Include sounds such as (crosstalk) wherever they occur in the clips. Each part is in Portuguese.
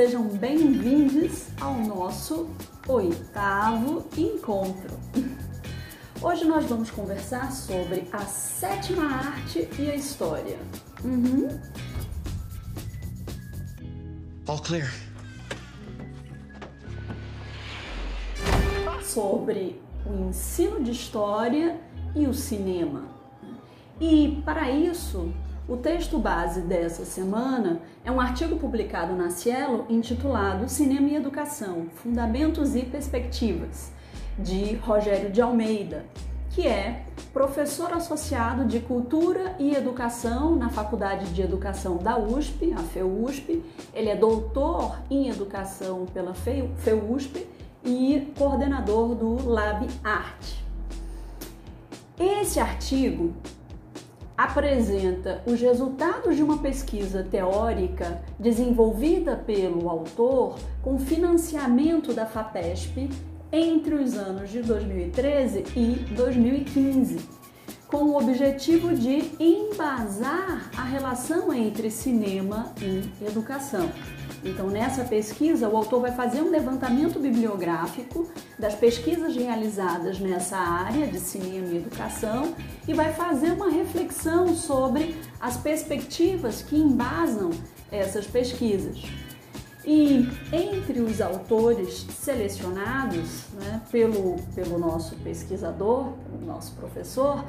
Sejam bem-vindos ao nosso oitavo encontro. Hoje nós vamos conversar sobre a sétima arte e a história. Uhum. All clear. Sobre o ensino de história e o cinema. E para isso, o texto base dessa semana é um artigo publicado na Cielo intitulado Cinema e Educação: Fundamentos e Perspectivas, de Rogério de Almeida, que é professor associado de Cultura e Educação na Faculdade de Educação da USP, a FEUSP. Ele é doutor em Educação pela FEUSP e coordenador do Lab Arte. Esse artigo apresenta os resultados de uma pesquisa teórica desenvolvida pelo autor com financiamento da FAPESP entre os anos de 2013 e 2015, com o objetivo de embasar a relação entre cinema e educação. Então, nessa pesquisa, o autor vai fazer um levantamento bibliográfico das pesquisas realizadas nessa área de cinema e educação e vai fazer uma reflexão sobre as perspectivas que embasam essas pesquisas. E entre os autores selecionados né, pelo, pelo nosso pesquisador, pelo nosso professor,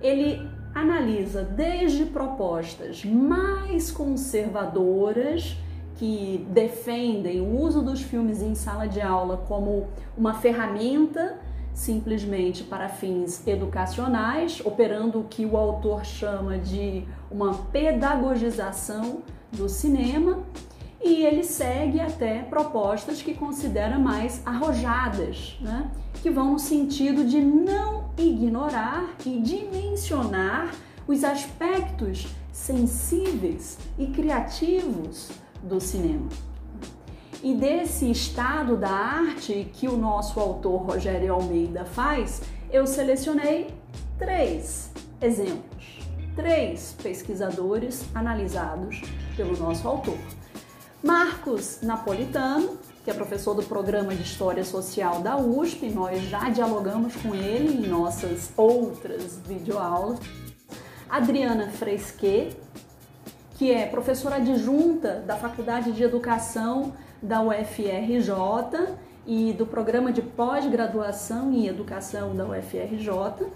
ele analisa desde propostas mais conservadoras que defendem o uso dos filmes em sala de aula como uma ferramenta simplesmente para fins educacionais, operando o que o autor chama de uma pedagogização do cinema, e ele segue até propostas que considera mais arrojadas, né? que vão no sentido de não ignorar e dimensionar os aspectos sensíveis e criativos do cinema. E desse estado da arte que o nosso autor Rogério Almeida faz, eu selecionei três exemplos, três pesquisadores analisados pelo nosso autor. Marcos Napolitano, que é professor do programa de História Social da USP, nós já dialogamos com ele em nossas outras videoaulas. Adriana Fresquet, que é professora adjunta da Faculdade de Educação da UFRJ e do programa de pós-graduação em educação da UFRJ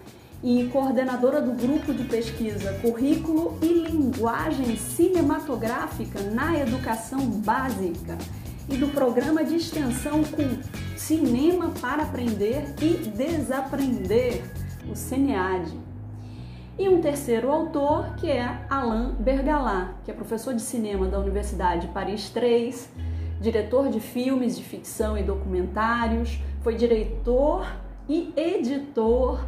e coordenadora do grupo de pesquisa Currículo e Linguagem Cinematográfica na Educação Básica e do programa de extensão com Cinema para Aprender e Desaprender, o CNEAD. E um terceiro autor, que é Alain Bergalá, que é professor de cinema da Universidade Paris III, diretor de filmes de ficção e documentários, foi diretor e editor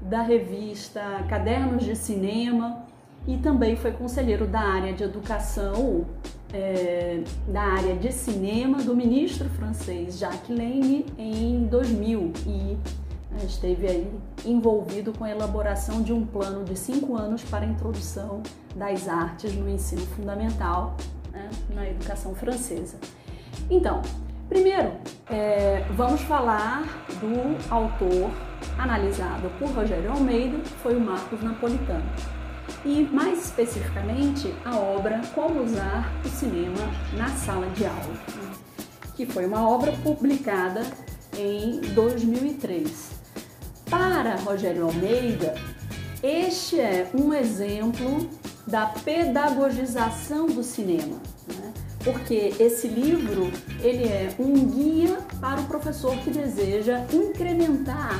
da revista Cadernos de Cinema e também foi conselheiro da área de educação, é, da área de cinema do ministro francês Jacques Lane em 2000 e esteve aí envolvido com a elaboração de um plano de cinco anos para a introdução das artes no ensino fundamental né, na educação francesa. Então, primeiro, é, vamos falar do autor analisado por Rogério Almeida, que foi o Marcos Napolitano. E mais especificamente a obra Como Usar o Cinema na Sala de Aula, que foi uma obra publicada em 2003. Para Rogério Almeida, este é um exemplo da pedagogização do cinema, né? porque esse livro ele é um guia para o professor que deseja incrementar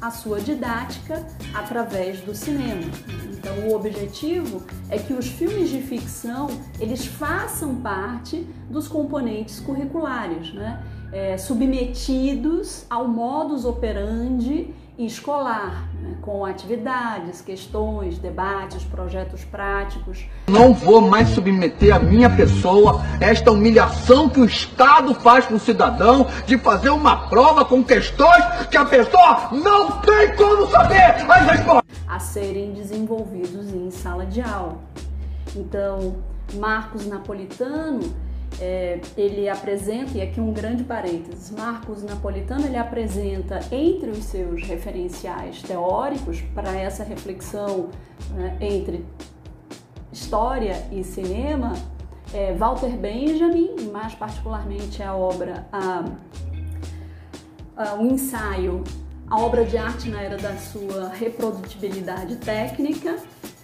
a sua didática através do cinema. Então, o objetivo é que os filmes de ficção eles façam parte dos componentes curriculares, né? É, submetidos ao modus operandi escolar, né, com atividades, questões, debates, projetos práticos. Não vou mais submeter a minha pessoa a esta humilhação que o Estado faz com o cidadão de fazer uma prova com questões que a pessoa não tem como saber as respostas. A serem desenvolvidos em sala de aula. Então, Marcos Napolitano, é, ele apresenta, e aqui um grande parênteses, Marcos Napolitano ele apresenta entre os seus referenciais teóricos para essa reflexão né, entre história e cinema, é, Walter Benjamin, mais particularmente a obra a, a, O Ensaio, a obra de arte na era da sua reprodutibilidade técnica,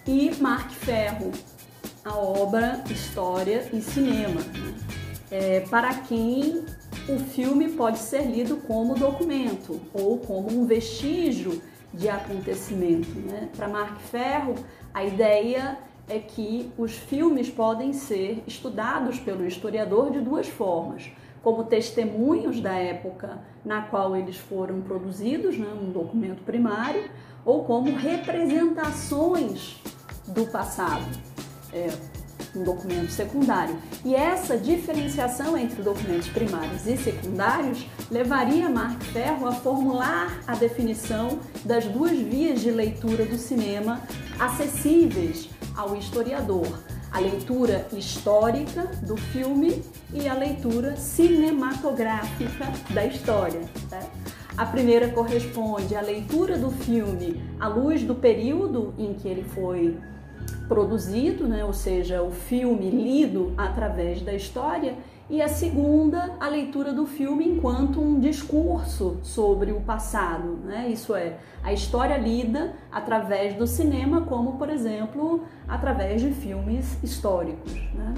e Mark Ferro, a obra História e Cinema, né? É, para quem o filme pode ser lido como documento ou como um vestígio de acontecimento. Né? Para Mark Ferro, a ideia é que os filmes podem ser estudados pelo historiador de duas formas: como testemunhos da época na qual eles foram produzidos, né, um documento primário, ou como representações do passado, é, um documento secundário. E essa diferenciação entre documentos primários e secundários levaria Mark Ferro a formular a definição das duas vias de leitura do cinema acessíveis ao historiador: a leitura histórica do filme e a leitura cinematográfica da história. Né? A primeira corresponde à leitura do filme à luz do período em que ele foi produzido, né? ou seja, o filme lido através da história, e a segunda, a leitura do filme enquanto um discurso sobre o passado, né? isso é, a história lida através do cinema, como por exemplo, através de filmes históricos. Né?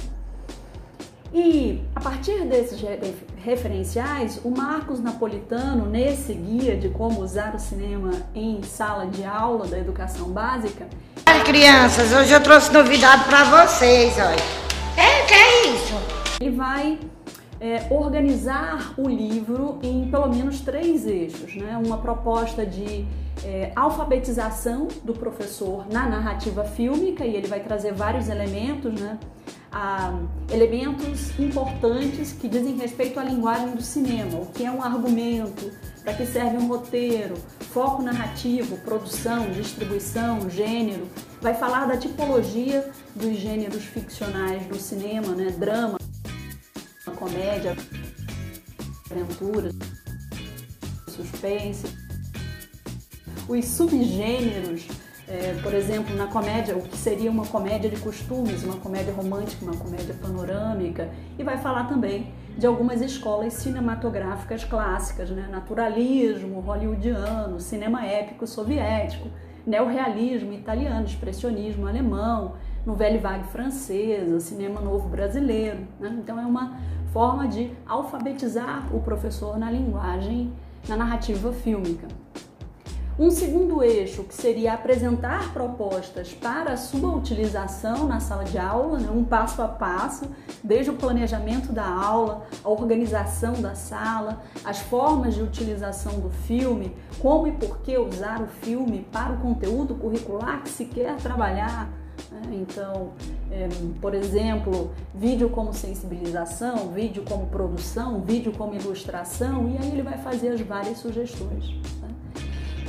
E a partir desses referenciais, o Marcos Napolitano, nesse guia de como usar o cinema em sala de aula da educação básica. Crianças, hoje eu trouxe novidade para vocês, olha. É, que é isso? Ele vai é, organizar o livro em pelo menos três eixos, né? Uma proposta de é, alfabetização do professor na narrativa fílmica e ele vai trazer vários elementos, né? Ah, elementos importantes que dizem respeito à linguagem do cinema, o que é um argumento, para que serve um roteiro, foco narrativo, produção, distribuição, gênero. Vai falar da tipologia dos gêneros ficcionais do cinema, né? drama, comédia, aventura, suspense os subgêneros, é, por exemplo, na comédia, o que seria uma comédia de costumes, uma comédia romântica, uma comédia panorâmica, e vai falar também de algumas escolas cinematográficas clássicas, né? naturalismo hollywoodiano, cinema épico soviético, neorrealismo italiano, expressionismo alemão, novela vague francesa, cinema novo brasileiro. Né? Então é uma forma de alfabetizar o professor na linguagem, na narrativa fílmica. Um segundo eixo, que seria apresentar propostas para sua utilização na sala de aula, né? um passo a passo, desde o planejamento da aula, a organização da sala, as formas de utilização do filme, como e por que usar o filme para o conteúdo curricular que se quer trabalhar. Né? Então, é, por exemplo, vídeo como sensibilização, vídeo como produção, vídeo como ilustração, e aí ele vai fazer as várias sugestões.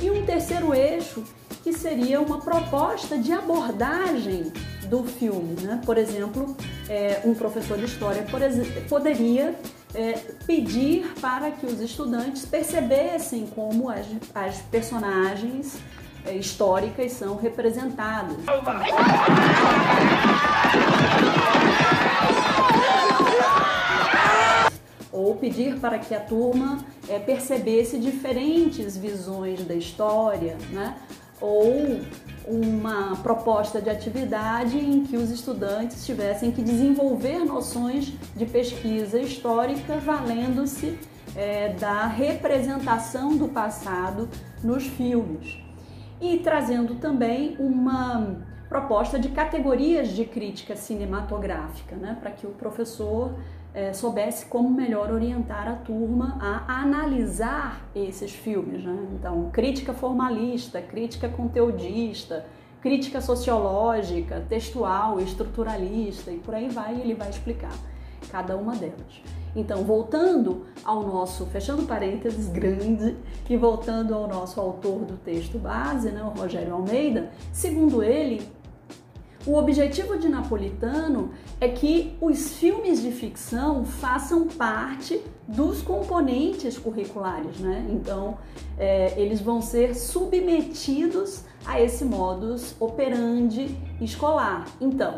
E um terceiro eixo que seria uma proposta de abordagem do filme. Né? Por exemplo, é, um professor de história poderia é, pedir para que os estudantes percebessem como as, personagens históricas são representadas ou pedir para que a turma é, percebesse diferentes visões da história, né? ou uma proposta de atividade em que os estudantes tivessem que desenvolver noções de pesquisa histórica valendo-se é, da representação do passado nos filmes e trazendo também uma proposta de categorias de crítica cinematográfica, né, para que o professor é, soubesse como melhor orientar a turma a analisar esses filmes. Né? Então, crítica formalista, crítica conteudista, crítica sociológica, textual, estruturalista e por aí vai, ele vai explicar cada uma delas. Então, voltando ao nosso, fechando parênteses grande, e voltando ao nosso autor do texto base, né, o Rogério Almeida, segundo ele, O objetivo de Napolitano é que os filmes de ficção façam parte dos componentes curriculares, né? Então, é, eles vão ser submetidos a esse modus operandi escolar. Então,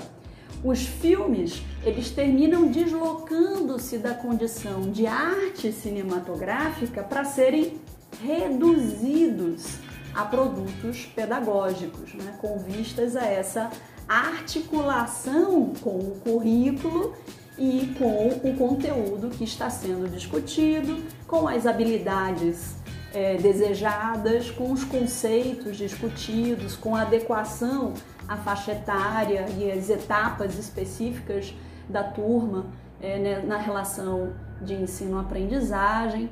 os filmes eles terminam deslocando-se da condição de arte cinematográfica para serem reduzidos a produtos pedagógicos, né? com vistas a essa articulação com o currículo e com o conteúdo que está sendo discutido, com as habilidades é, desejadas, com os conceitos discutidos, com a adequação à faixa etária e as etapas específicas da turma é, né, na relação de ensino-aprendizagem.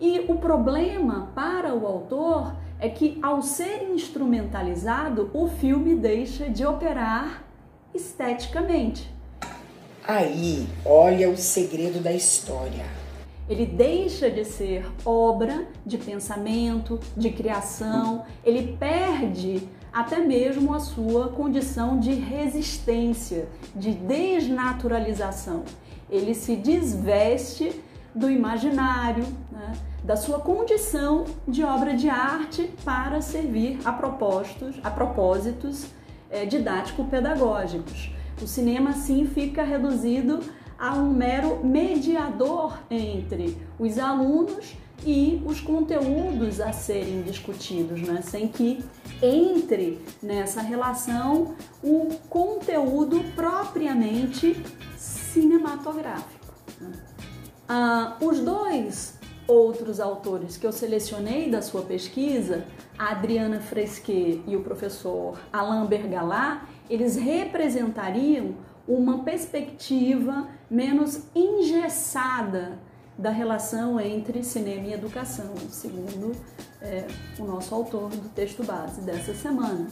E o problema para o autor é que, ao ser instrumentalizado, o filme deixa de operar esteticamente. Aí, olha o segredo da história. Ele deixa de ser obra de pensamento, de criação, ele perde até mesmo a sua condição de resistência, de desnaturalização. Ele se desveste do imaginário, né? da sua condição de obra de arte para servir a propósitos, a propósitos é, didático-pedagógicos. O cinema, assim, fica reduzido a um mero mediador entre os alunos e os conteúdos a serem discutidos, né? sem que entre nessa relação o conteúdo propriamente cinematográfico. Né? Ah, os dois outros autores que eu selecionei da sua pesquisa, a Adriana Fresquet e o professor Alain Bergalá, eles representariam uma perspectiva menos engessada da relação entre cinema e educação, segundo é, o nosso autor do texto base dessa semana.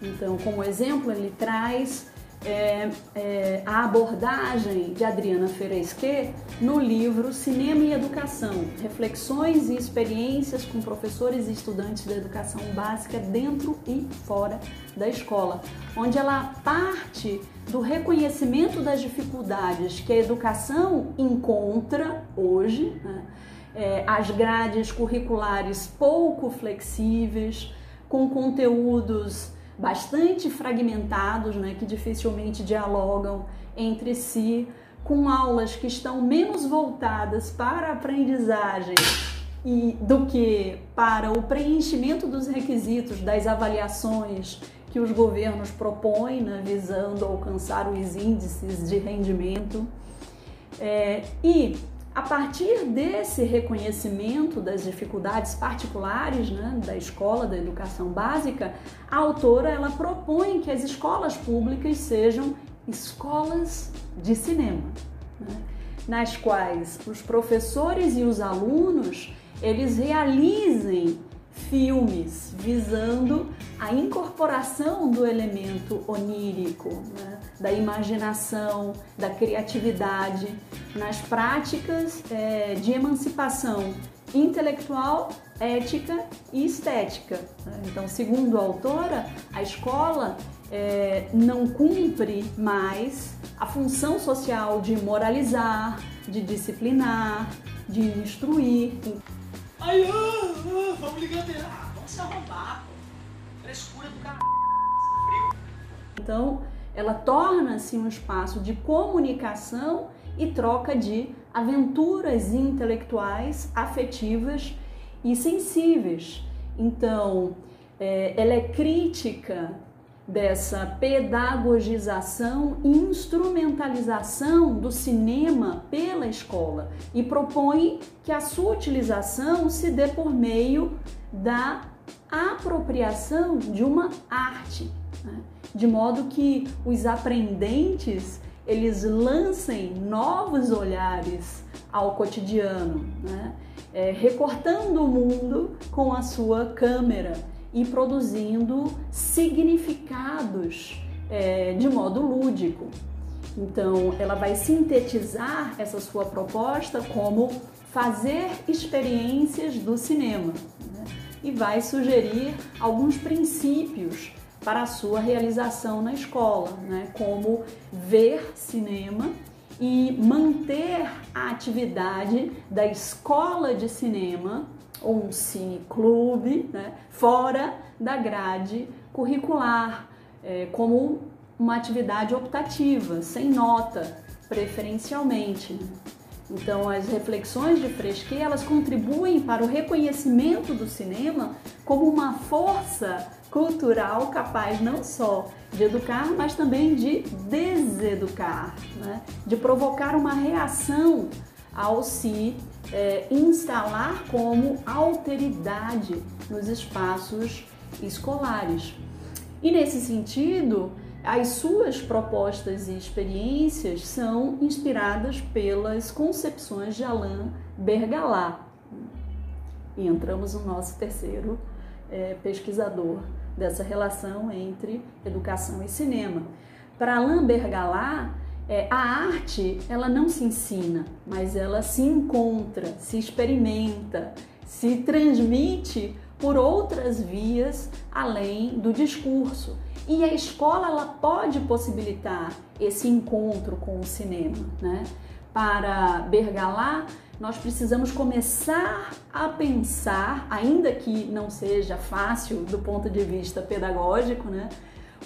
Então, como exemplo, ele traz é, é, a abordagem de Adriana Feresque no livro Cinema e Educação: Reflexões e experiências com professores e estudantes da educação básica dentro e fora da escola, onde ela parte do reconhecimento das dificuldades que a educação encontra hoje, né? é, as grades curriculares pouco flexíveis, com conteúdos bastante fragmentados, né, que dificilmente dialogam entre si, com aulas que estão menos voltadas para a aprendizagem e do que para o preenchimento dos requisitos das avaliações que os governos propõem, né, visando alcançar os índices de rendimento. É, e a partir desse reconhecimento das dificuldades particulares né, da escola, da educação básica, a autora ela propõe que as escolas públicas sejam escolas de cinema, né, nas quais os professores e os alunos eles realizem filmes visando a incorporação do elemento onírico, né, da imaginação, da criatividade nas práticas é, de emancipação intelectual, ética e estética. Né. Então, segundo a autora, a escola é, não cumpre mais a função social de moralizar, de disciplinar, de instruir. Aí, ah, ah, vamos ligar a ah, vamos se arrombar, pô. Frescura do caralho. Frio. Então, ela torna-se um espaço de comunicação e troca de aventuras intelectuais, afetivas e sensíveis. Então, é, ela é crítica dessa pedagogização e instrumentalização do cinema pela escola e propõe que a sua utilização se dê por meio da apropriação de uma arte, né? de modo que os aprendentes eles lancem novos olhares ao cotidiano, né? é, recortando o mundo com a sua câmera e produzindo significados é, de modo lúdico. Então, ela vai sintetizar essa sua proposta como fazer experiências do cinema né? e vai sugerir alguns princípios para a sua realização na escola, né? como ver cinema e manter a atividade da escola de cinema ou um cineclube né? fora da grade curricular, é, como uma atividade optativa, sem nota, preferencialmente. Então, as reflexões de Fresque, elas contribuem para o reconhecimento do cinema como uma força cultural capaz não só de educar, mas também de deseducar, né? de provocar uma reação ao se é, instalar como alteridade nos espaços escolares. E nesse sentido, as suas propostas e experiências são inspiradas pelas concepções de Alain Bergalá. E entramos no nosso terceiro é, pesquisador dessa relação entre educação e cinema. Para Alain Bergalá, é, a arte ela não se ensina, mas ela se encontra, se experimenta, se transmite por outras vias além do discurso. E a escola ela pode possibilitar esse encontro com o cinema, né? Para Bergalá, nós precisamos começar a pensar, ainda que não seja fácil do ponto de vista pedagógico, né?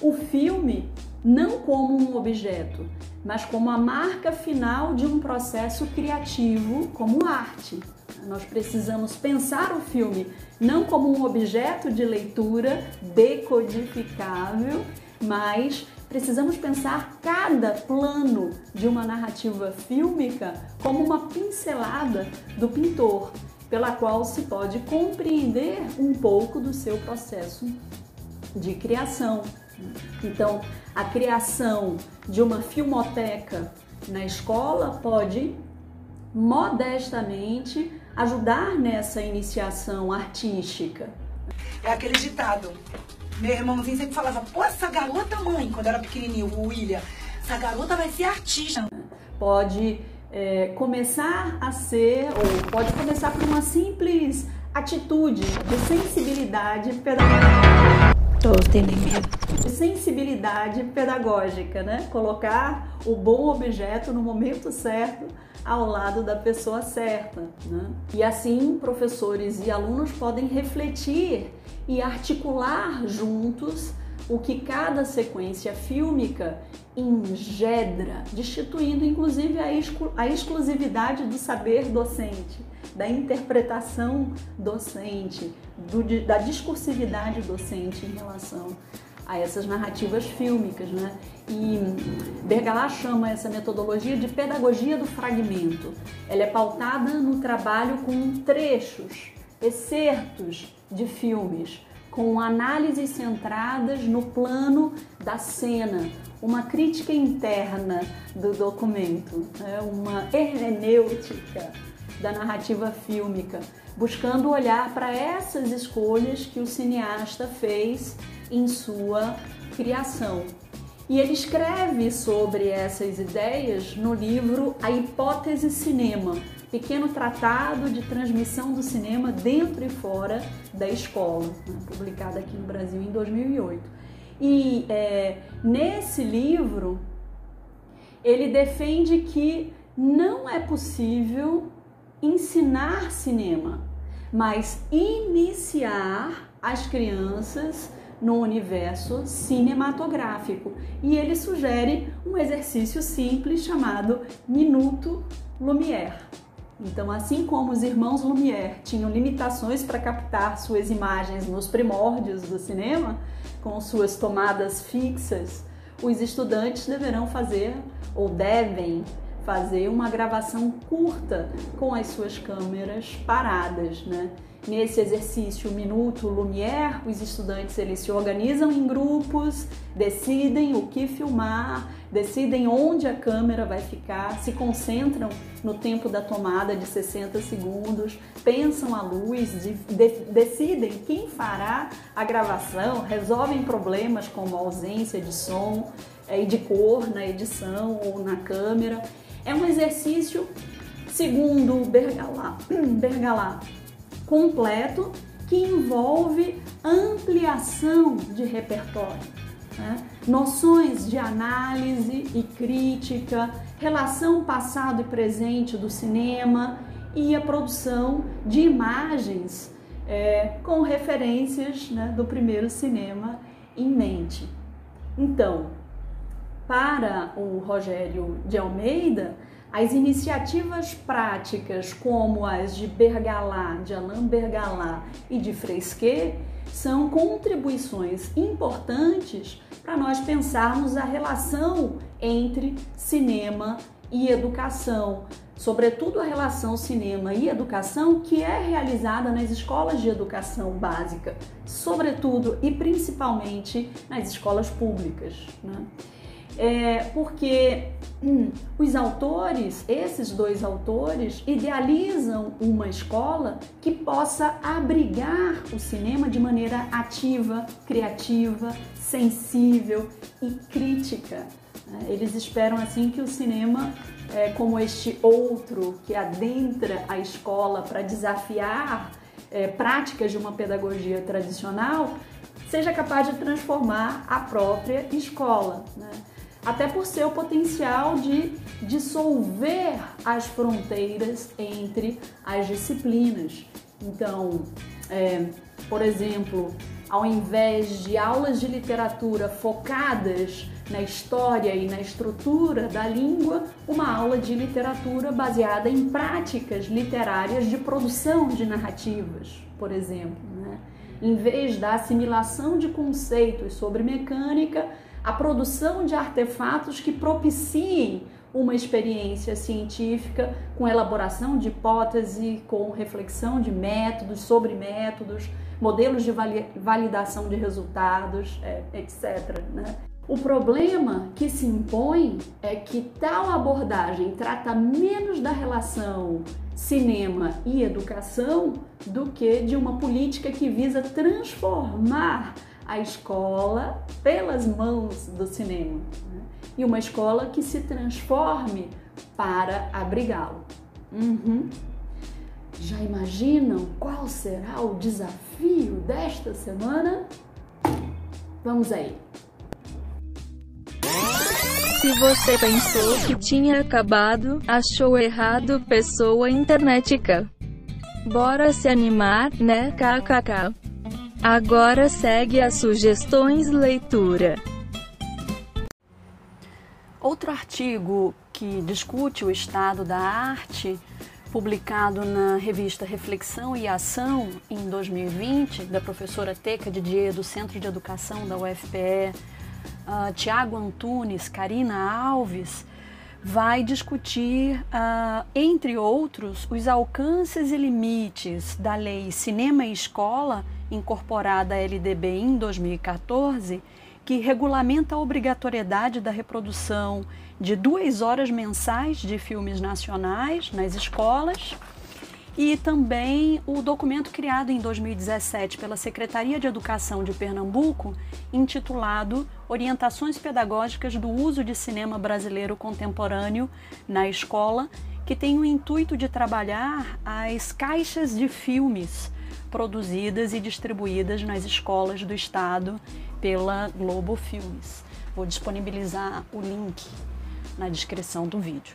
O filme não como um objeto, mas como a marca final de um processo criativo como arte. Nós precisamos pensar o filme não como um objeto de leitura decodificável, mas precisamos pensar cada plano de uma narrativa fílmica como uma pincelada do pintor, pela qual se pode compreender um pouco do seu processo de criação. Então, a criação de uma filmoteca na escola pode modestamente ajudar nessa iniciação artística. É aquele ditado. Meu irmãozinho sempre falava, pô, essa garota, mãe, quando era pequenininho, o William, essa garota vai ser artista. Pode é, começar a ser, ou pode começar por uma simples atitude de sensibilidade pedagógica. Tô entendendo. De sensibilidade pedagógica, né? Colocar o bom objeto no momento certo ao lado da pessoa certa. Né? E assim, professores e alunos podem refletir e articular juntos o que cada sequência fílmica engedra, destituindo inclusive a, exclu a exclusividade do saber docente, da interpretação docente, do, da discursividade docente em relação a essas narrativas fílmicas, né? E Bergalá chama essa metodologia de pedagogia do fragmento. Ela é pautada no trabalho com trechos, excertos de filmes, com análises centradas no plano da cena, uma crítica interna do documento, né? uma hermenêutica da narrativa fílmica, buscando olhar para essas escolhas que o cineasta fez em sua criação. E ele escreve sobre essas ideias no livro A Hipótese Cinema, pequeno tratado de transmissão do cinema dentro e fora da escola, né, publicado aqui no Brasil em 2008. E é, nesse livro ele defende que não é possível ensinar cinema, mas iniciar as crianças no universo cinematográfico. E ele sugere um exercício simples chamado Minuto Lumière. Então, assim como os irmãos Lumière tinham limitações para captar suas imagens nos primórdios do cinema, com suas tomadas fixas, os estudantes deverão fazer ou devem fazer uma gravação curta com as suas câmeras paradas, né? Nesse exercício Minuto Lumière, os estudantes eles se organizam em grupos, decidem o que filmar, decidem onde a câmera vai ficar, se concentram no tempo da tomada de 60 segundos, pensam a luz, de, de, decidem quem fará a gravação, resolvem problemas como ausência de som é, e de cor na edição ou na câmera. É um exercício, segundo Bergalá, (clears throat) Bergalá completo que envolve ampliação de repertório. Né? Noções de análise e crítica, relação passado e presente do cinema e a produção de imagens é, com referências né, do primeiro cinema em mente. Então, para o Rogério de Almeida, as iniciativas práticas como as de Bergalá, de Alain Bergalá e de Fresquet são contribuições importantes para nós pensarmos a relação entre cinema e educação, sobretudo a relação cinema e educação que é realizada nas escolas de educação básica, sobretudo e principalmente nas escolas públicas. Né? É porque hum, os autores, esses dois autores, idealizam uma escola que possa abrigar o cinema de maneira ativa, criativa, sensível e crítica. Né? Eles esperam assim que o cinema, é, como este outro que adentra a escola para desafiar é, práticas de uma pedagogia tradicional, seja capaz de transformar a própria escola. Né? Até por seu potencial de dissolver as fronteiras entre as disciplinas. Então, é, por exemplo, ao invés de aulas de literatura focadas na história e na estrutura da língua, uma aula de literatura baseada em práticas literárias de produção de narrativas, por exemplo. Né? Em vez da assimilação de conceitos sobre mecânica, a produção de artefatos que propiciem uma experiência científica com elaboração de hipótese, com reflexão de métodos sobre métodos, modelos de validação de resultados, é, etc. Né? O problema que se impõe é que tal abordagem trata menos da relação cinema e educação do que de uma política que visa transformar a escola pelas mãos do cinema né? e uma escola que se transforme para abrigá-lo. Uhum. Já imaginam qual será o desafio desta semana? Vamos aí! Se você pensou que tinha acabado, achou errado, pessoa internetica. Bora se animar, né, kkk. Agora segue as sugestões leitura. Outro artigo que discute o estado da arte, publicado na revista Reflexão e Ação em 2020, da professora Teca Didier, do Centro de Educação da UFPE, uh, Tiago Antunes, Karina Alves, vai discutir, uh, entre outros, os alcances e limites da lei Cinema e Escola incorporada à LDB em 2014, que regulamenta a obrigatoriedade da reprodução de duas horas mensais de filmes nacionais nas escolas e também o documento criado em 2017 pela Secretaria de Educação de Pernambuco, intitulado Orientações Pedagógicas do Uso de Cinema Brasileiro Contemporâneo na Escola, que tem o intuito de trabalhar as caixas de filmes produzidas e distribuídas nas escolas do estado pela Globo Filmes. Vou disponibilizar o link na descrição do vídeo.